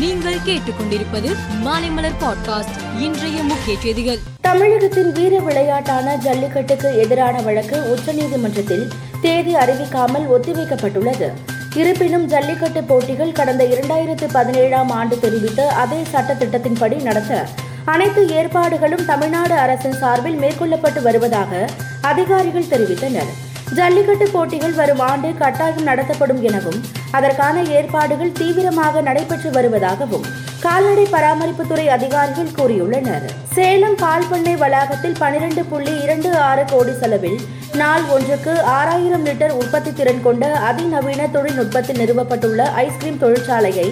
நீங்கள் கேட்டுக்கொண்டிருப்பது மாலைமலர் பாட்காஸ்ட் இன்றைய முக்கிய செய்திகள். தமிழகத்தின் வீர விளையாட்டான ஜல்லிக்கட்டுக்கு எதிரான வழக்கு உச்சநீதிமன்றத்தில் தேதி அறிவிக்காமல் ஒத்திவைக்கப்பட்டுள்ளது. இருப்பினும் ஜல்லிக்கட்டு போட்டிகள் கடந்த இரண்டாயிரத்து பதினேழாம் ஆண்டு தெரிவித்த அதே சட்டத்திட்டத்தின்படி நடத்த அனைத்து ஏற்பாடுகளும் தமிழ்நாடு அரசின் சார்பில் மேற்கொள்ளப்பட்டு வருவதாக அதிகாரிகள் தெரிவித்தனர். ஜல்லிக்கட்டு போட்டிகள் வரும் ஆண்டு கட்டாயம் நடத்தப்படும் எனவும் அதற்கான ஏற்பாடுகள் தீவிரமாக நடைபெற்று வருவதாகவும் கால்நடை பராமரிப்புத்துறை அதிகாரிகள் கூறியுள்ளனர். சேலம் பால்பண்ணை வளாகத்தில் பனிரெண்டு புள்ளி இரண்டு ஆறு கோடி செலவில் நாள் ஒன்றுக்கு ஆறாயிரம் லிட்டர் உற்பத்தி திறன் கொண்ட அதிநவீன தொழில்நுட்பத்தில் நிறுவப்பட்டுள்ள ஐஸ்கிரீம் தொழிற்சாலையை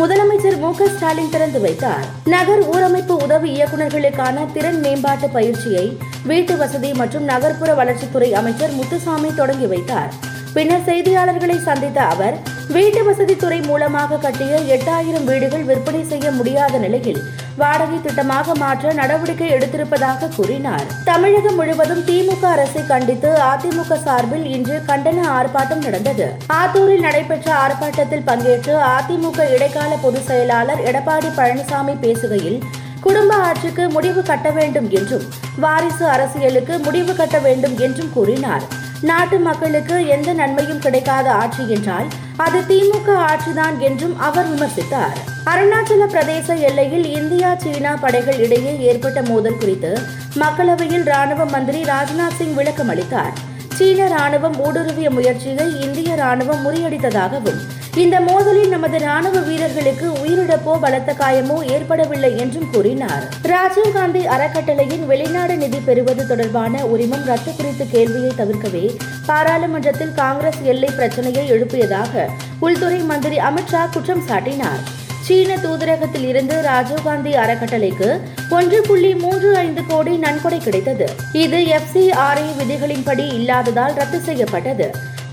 முதலமைச்சர் மு ஸ்டாலின் திறந்து வைத்தார். நகர் ஊரமைப்பு உதவி இயக்குநர்களுக்கான திறன் மேம்பாட்டு பயிற்சியை வீட்டு வசதி மற்றும் நகர்ப்புற வளர்ச்சித்துறை அமைச்சர் முத்துசாமி தொடங்கி வைத்தார். பின்னர் செய்தியாளர்களை சந்தித்த அவர் வீட்டு வசதித்துறை மூலமாக கட்டிய எட்டாயிரம் வீடுகள் விற்பனை செய்ய முடியாத நிலையில் வாடகை திட்டமாக மாற்ற நடவடிக்கை எடுத்திருப்பதாக கூறினார். தமிழகம் முழுவதும் திமுக அரசை கண்டித்து அதிமுக சார்பில் இன்று கண்டன ஆர்ப்பாட்டம் நடந்தது. ஆத்தூரில் நடைபெற்ற ஆர்ப்பாட்டத்தில் பங்கேற்று அதிமுக இடைக்கால பொதுச் செயலாளர் எடப்பாடி பழனிசாமி பேசுகையில் குடும்ப ஆட்சிக்கு முடிவு கட்ட வேண்டும் என்றும் வாரிசு அரசியலுக்கு முடிவு கட்ட வேண்டும் என்றும் கூறினார். நாட்டு மக்களுக்கு எந்த நன்மையும் கிடைக்காத ஆட்சி என்றால் அது திமுக ஆட்சிதான் என்றும் அவர் விமர்சித்தார். அருணாச்சல பிரதேச எல்லையில் இந்தியா சீனா படைகள் இடையே ஏற்பட்ட மோதல் குறித்து மக்களவையில் ராணுவ மந்திரி ராஜ்நாத் சிங் விளக்கம் அளித்தார் சீன ராணுவம் ஊடுருவிய முயற்சியை இந்திய ராணுவம் முறியடித்ததாகவும் இந்த மோதலில் நமது ராணுவ வீரர்களுக்கு உயிரிழப்போ பலத்த காயமோ ஏற்படவில்லை என்றும் கூறினார். ராஜீவ்காந்தி அறக்கட்டளையின் வெளிநாடு நிதி பெறுவது தொடர்பான உரிமம் ரத்து குறித்த கேள்வியை தவிர்க்கவே பாராளுமன்றத்தில் காங்கிரஸ் எல்லை பிரச்சனையை எழுப்பியதாக உள்துறை மந்திரி அமித்ஷா குற்றம் சாட்டினார். சீன தூதரகத்தில் இருந்து ராஜீவ்காந்தி அறக்கட்டளைக்கு ஒன்று புள்ளி மூன்று ஐந்து கோடி நன்கொடை கிடைத்தது. இது எஃப்சிஆர்ஐ விதிகளின்படி இல்லாததால் ரத்து செய்யப்பட்டது.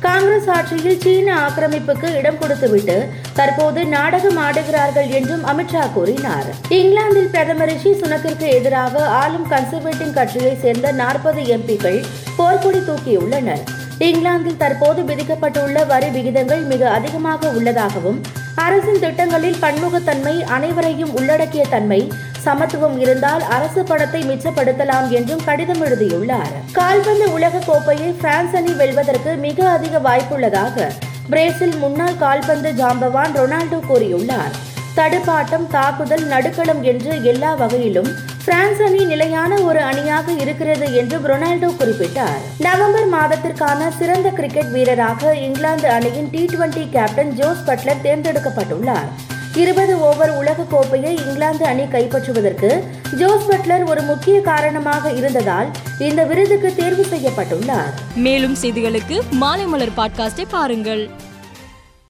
காங்கிரஸ் ஆட்சியில் சீன ஆக்கிரமிப்புக்கு இடம் கொடுத்துவிட்டு தற்போது நாடகம் ஆடுகிறார்கள் என்றும் அமித்ஷா கூறினார். இங்கிலாந்தில் பிரதமர் ரிஷி சுனக்கிற்கு எதிராக ஆளும் கன்சர்வேட்டிவ் கட்சியை சேர்ந்த நாற்பது எம்பிக்கள் போர்க்கொடி தூக்கியுள்ளனர். இங்கிலாந்தில் தற்போது விதிக்கப்பட்டுள்ள வரி விகிதங்கள் மிக அதிகமாக உள்ளதாகவும் அரசின் திட்டங்களில் பன்முகத்தன்மை அனைவரையும் உள்ளடக்கிய தன்மை சமத்துவம் இருந்தால் அரசு பணத்தை மிச்சப்படுத்தலாம் என்றும் கடிதம் எழுதியுள்ளார். கால்பந்து உலக கோப்பையை பிரான்ஸ் அணி வெல்வதற்கு மிக அதிக வாய்ப்புள்ளதாக பிரேசில் முன்னாள் கால்பந்து ஜாம்பவான் ரொனால்டோ கூறியுள்ளார். தடுப்பாட்டம் தாக்குதல் நடுக்களம் என்று எல்லா வகையிலும் பிரான்ஸ் அணி நிலையான ஒரு அணியாக இருக்கிறது என்று ரொனால்டோ குறிப்பிட்டார். நவம்பர் மாதத்திற்கான சிறந்த கிரிக்கெட் வீரராக இங்கிலாந்து அணியின் T twenty captain Jos Buttler தேர்ந்தெடுக்கப்பட்டுள்ளார். இருபது ஓவர் உலக கோப்பையை இங்கிலாந்து அணி கைப்பற்றுவதற்கு ஜோஸ் பட்லர் ஒரு முக்கிய காரணமாக இருந்ததால் இந்த விருதுக்கு தேர்வு செய்யப்பட்டுள்ளார். மேலும் செய்திகளுக்கு மாலைமலர் பாட்காஸ்டை பாருங்கள்.